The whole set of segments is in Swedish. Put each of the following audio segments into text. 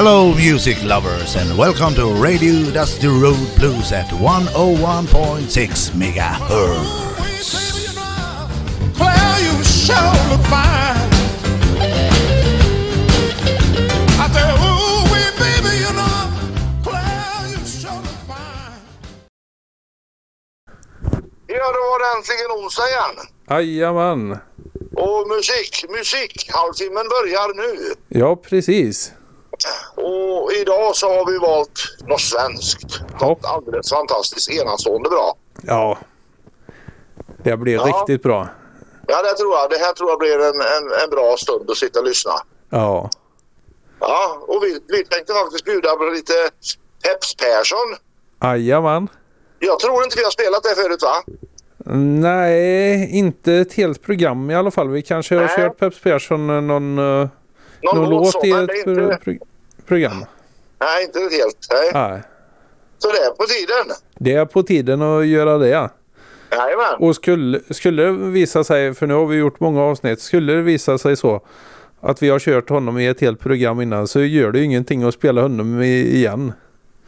Hello, music lovers, and welcome to Radio Dusty Road Blues at 101.6 megahertz. Claire, you sure look fine. I tell you, ooh, wee, baby, you know, Claire, you sure look fine. Ja, då var det äntligen onsdag igen. Jajamän. Och musik, musik, halvtimmen börjar nu. Ja, precis. Och idag så har vi valt något svenskt. Ja. Alldeles fantastiskt, enastående bra. Ja. Det blir Ja. riktigt bra. Ja, det tror jag. Det här tror jag blir en, en, en bra stund att sitta och lyssna. Ja. Ja, och vi, vi tänkte faktiskt bjuda på lite Peps Persson. Jajamän. Jag tror inte vi har spelat det förut va? Nej, inte ett helt program i alla fall. Vi kanske har Nej. kört Peps Persson någon, eh, Någon, någon låt i ett det inte, pro- program. nej, inte helt. Nej. Nej. Så det är på tiden. Det är på tiden att göra det. Jajamän. Och skulle, skulle det visa sig, för nu har vi gjort många avsnitt, skulle det visa sig så att vi har kört honom i ett helt program innan så gör det ju ingenting att spela honom i, igen.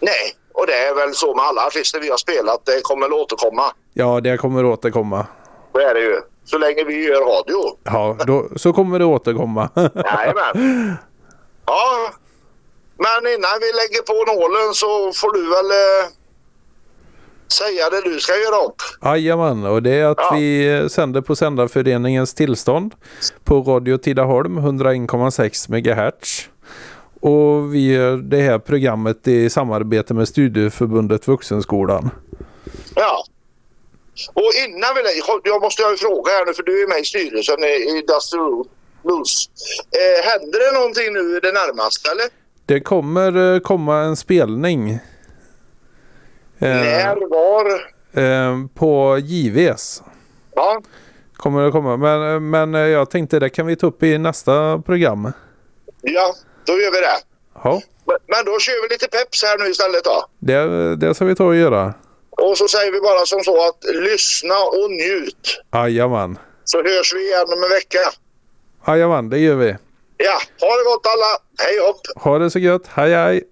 Nej, och det är väl så med alla artister vi har spelat. Det kommer att återkomma. Ja, det kommer återkomma. Så är det ju. Så länge vi gör radio. Ja, då, så kommer det återkomma. Jajamän. Ja, men innan vi lägger på nålen så får du väl eh, säga det du ska göra upp. Jajamän, och det är att Ja. vi sänder på Sändarföreningens tillstånd på Radio Tidaholm 101,6 MHz. Och vi gör det här programmet i samarbete med Studieförbundet Vuxenskolan. Ja. Och innan vi lägger... Jag måste ha en fråga här nu för du är med i styrelsen i, Dusty Blues. Eh, händer det någonting nu det närmaste eller? Det kommer eh, komma en spelning. eh, När, var? eh, på JVS. Ja. Kommer det komma. Men, men eh, jag tänkte det kan vi ta upp i nästa program. ja, då gör vi det. Ja, Men, men då kör vi lite peps här nu istället då. det, det ska vi ta och göra. Och så säger vi bara som så att lyssna och njut. Jajamän. Så hörs vi igen om en vecka. Jajamän, det gör vi. Ja, ha det gott alla. Hej hopp! Ha det så gött. Hej hej!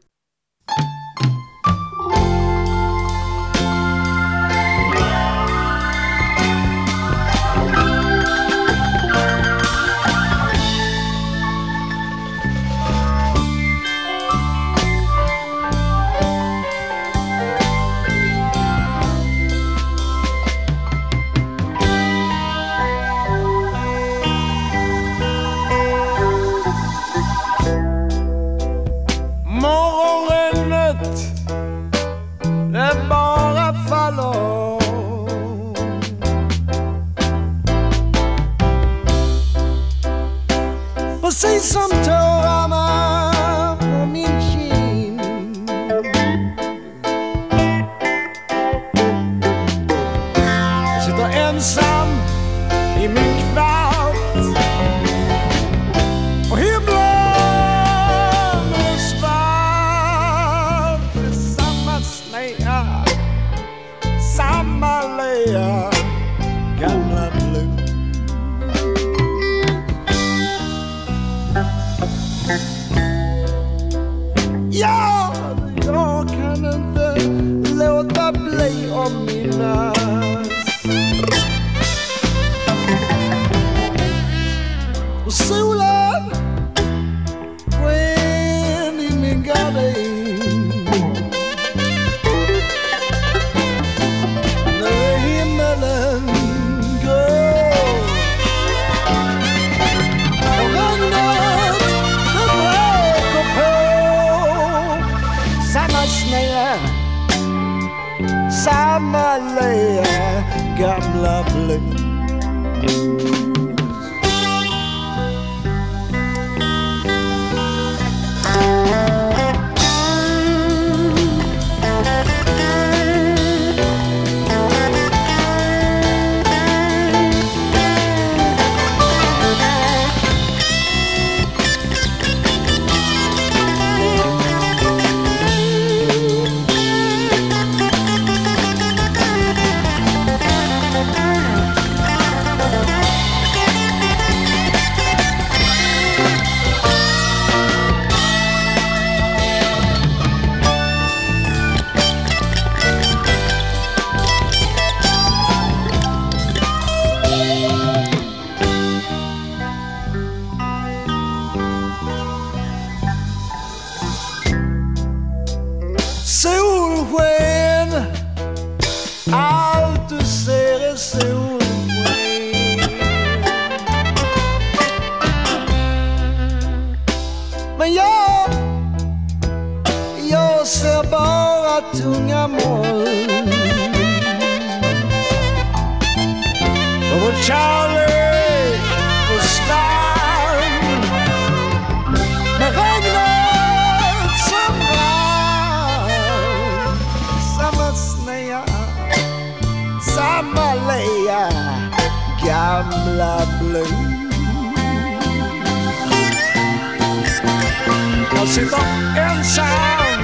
Sitter ensam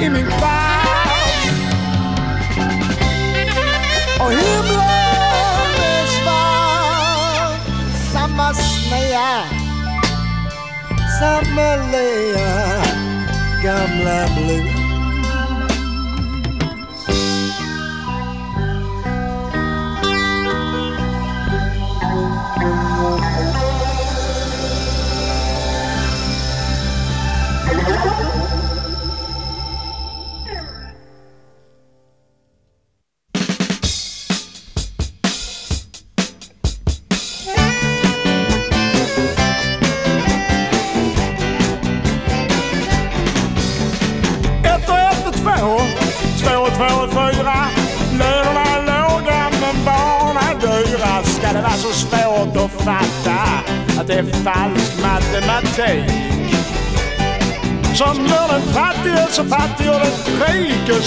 i min kvart och himlen är svart. Samma snea, samma lea, gamla blues.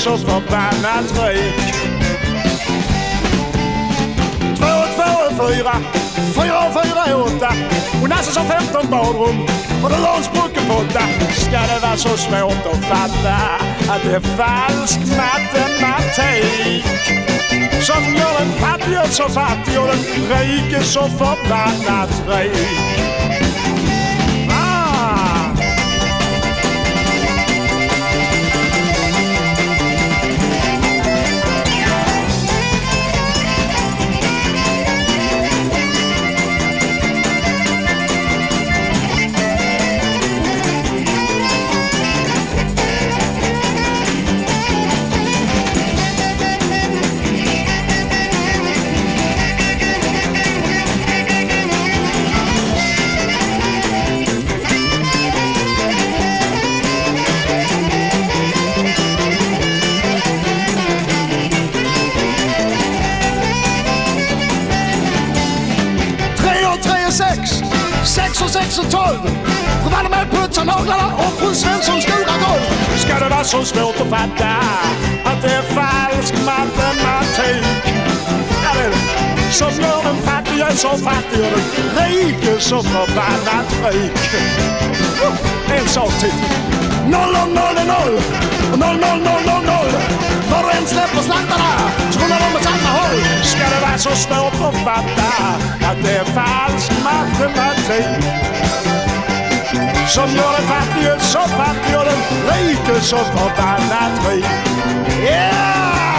Så förbannat rik. Två och två är fyra, fyra och fyra är åtta. Och Nasse har 15 badrum och det har en sprucken potta. Ska det vara så svårt att fatta att det är falsk matematik? Som gör den fattige så fattig och den rike så förbannat rik. Är sex, sex och sex och tolv. Fru Wallenberg putsar naglarna och fru Svensson skurar golv. Ska det vara så svårt att fatta att det är falsk matematik? Ja, det det. Som gör den fattige så fattig och den rike så förbannat rik. En sak till. Är noll och noll, noll, noll, noll, noll. Var och en släpper slantarna så rullar de åt samma håll. Ska det vara så svårt att fatta att det är falsk matematik? Som gör den fattige så fattig och den rike så förbannat. Yeah!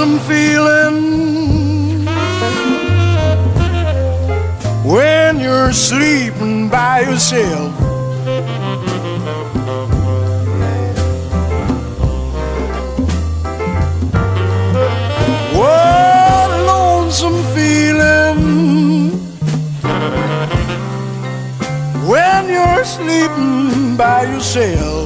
Lonesome feeling when you're sleeping by yourself. What a lonesome feeling when you're sleeping by yourself.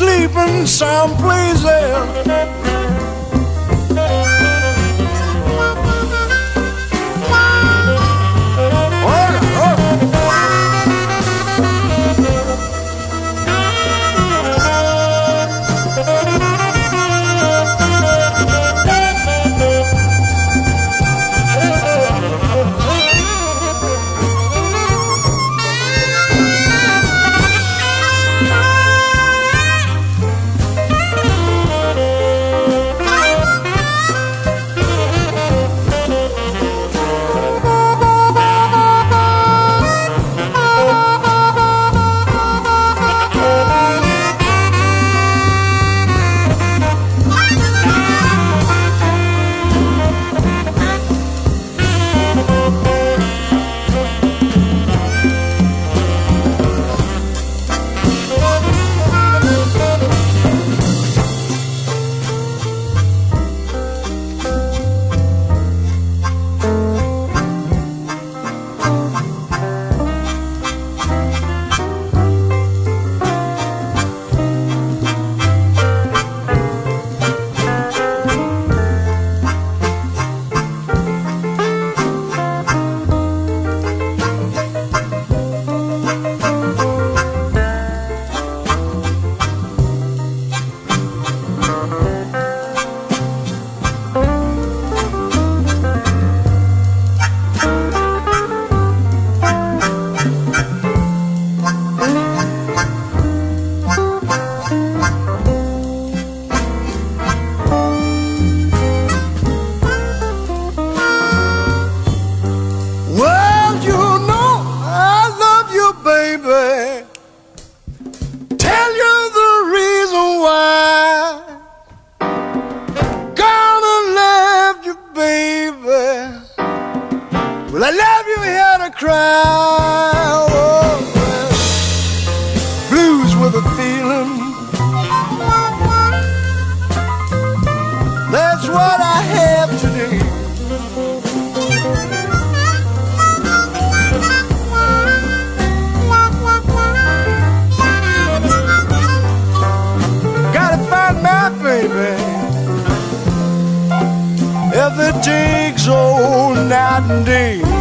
Sleeping someplace else. Cry. Oh, well. Blues with a feeling. That's what I have today. Gotta find my baby. If it takes all night and day.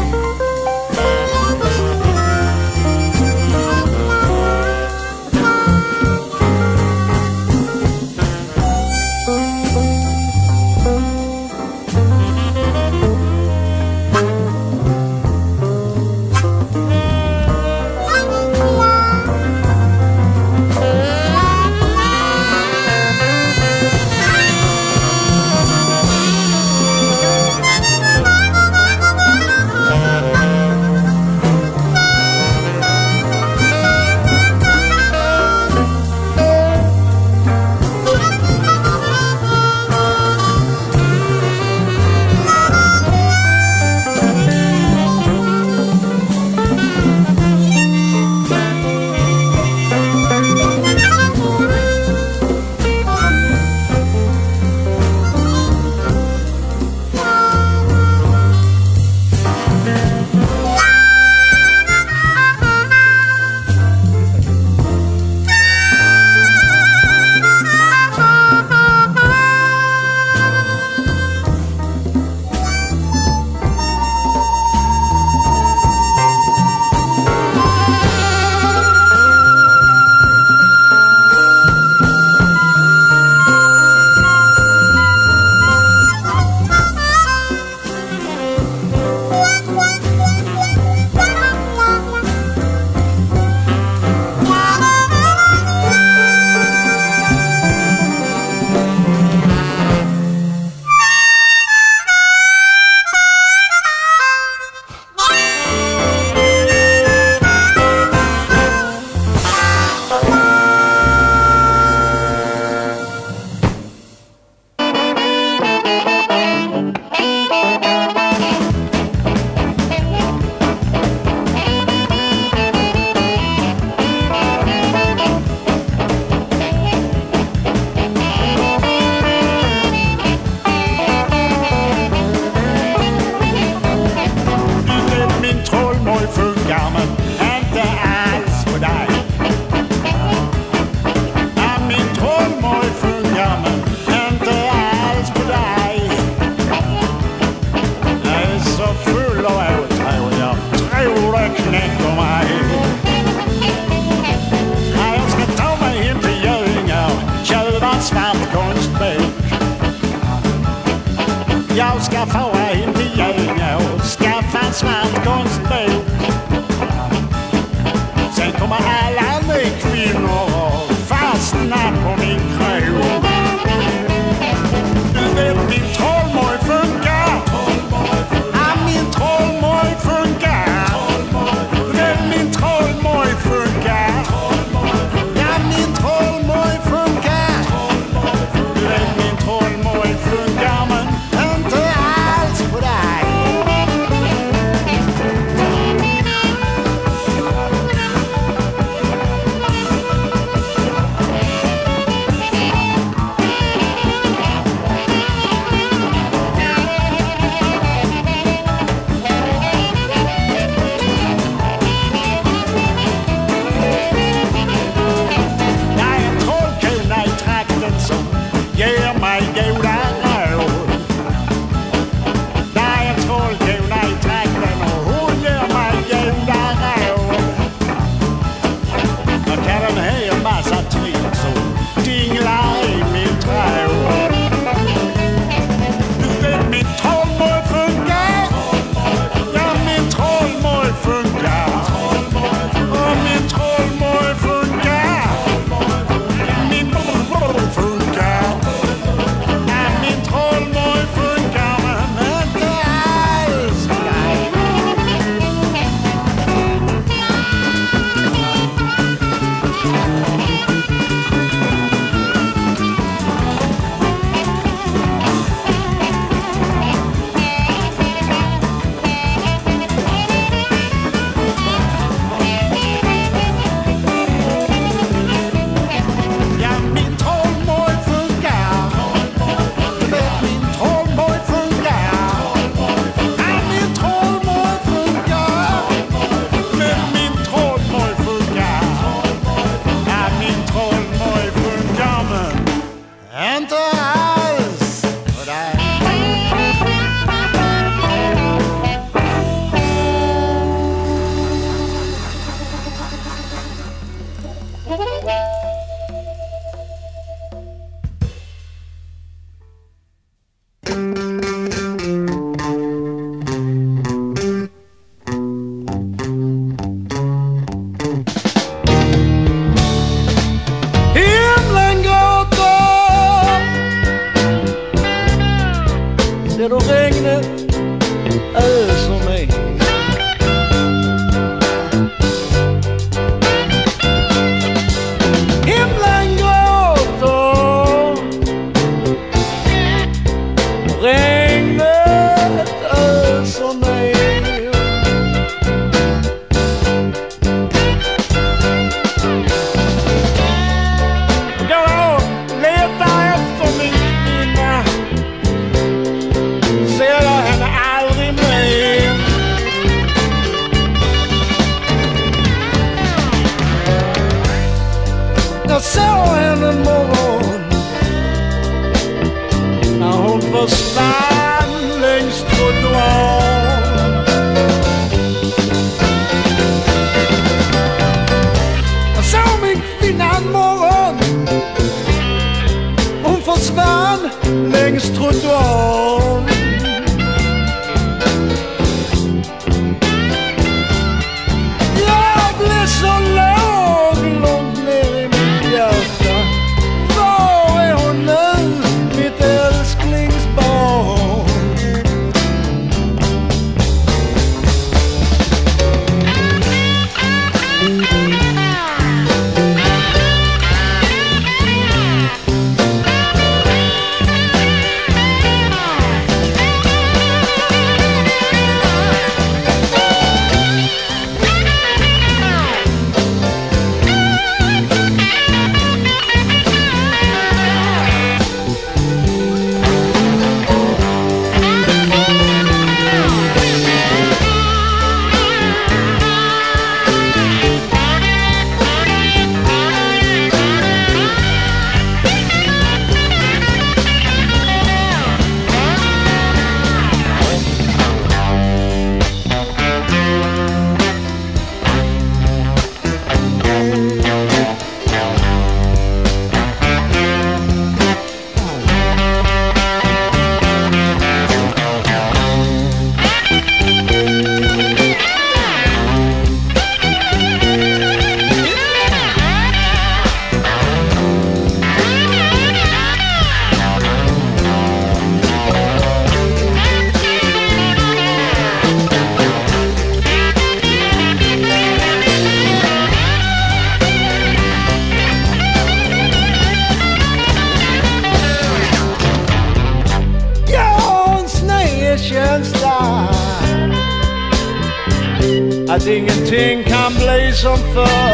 something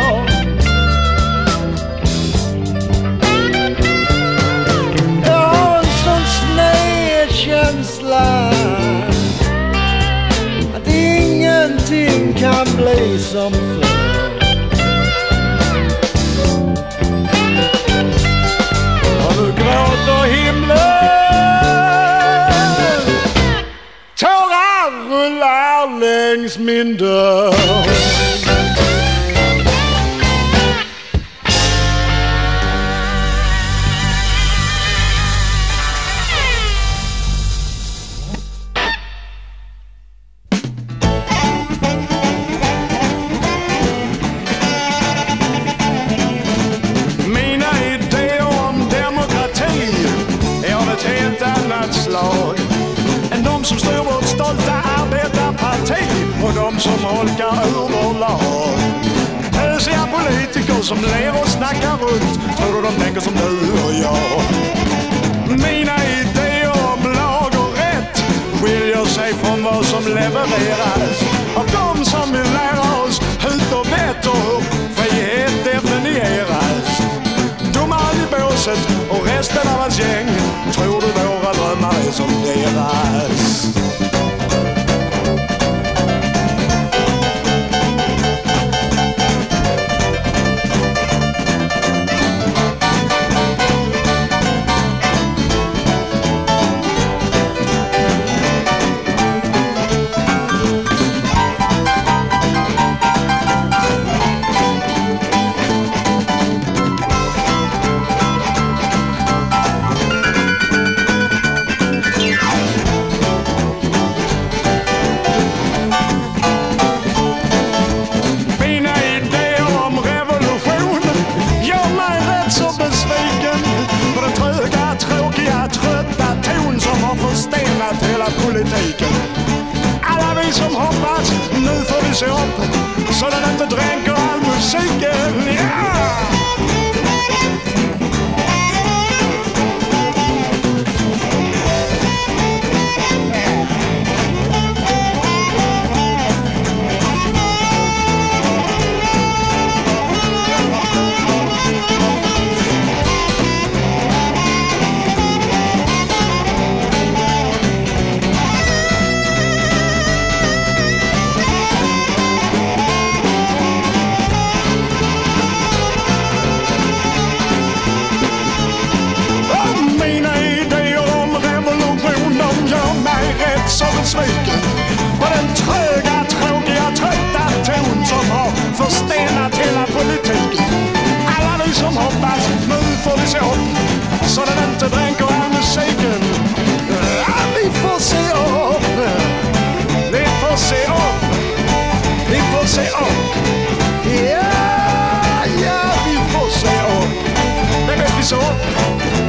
So up.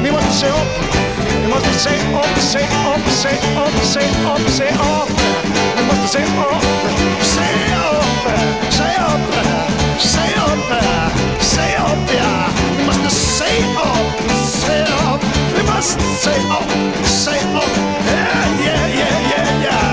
Me want to say up. Me must say up, say up, say up, say up, say up. Me must say up. Say up, say up, say up, say up, yeah. Me must say up, say up. Me must say up, say up. Yeah, yeah, yeah, yeah, yeah.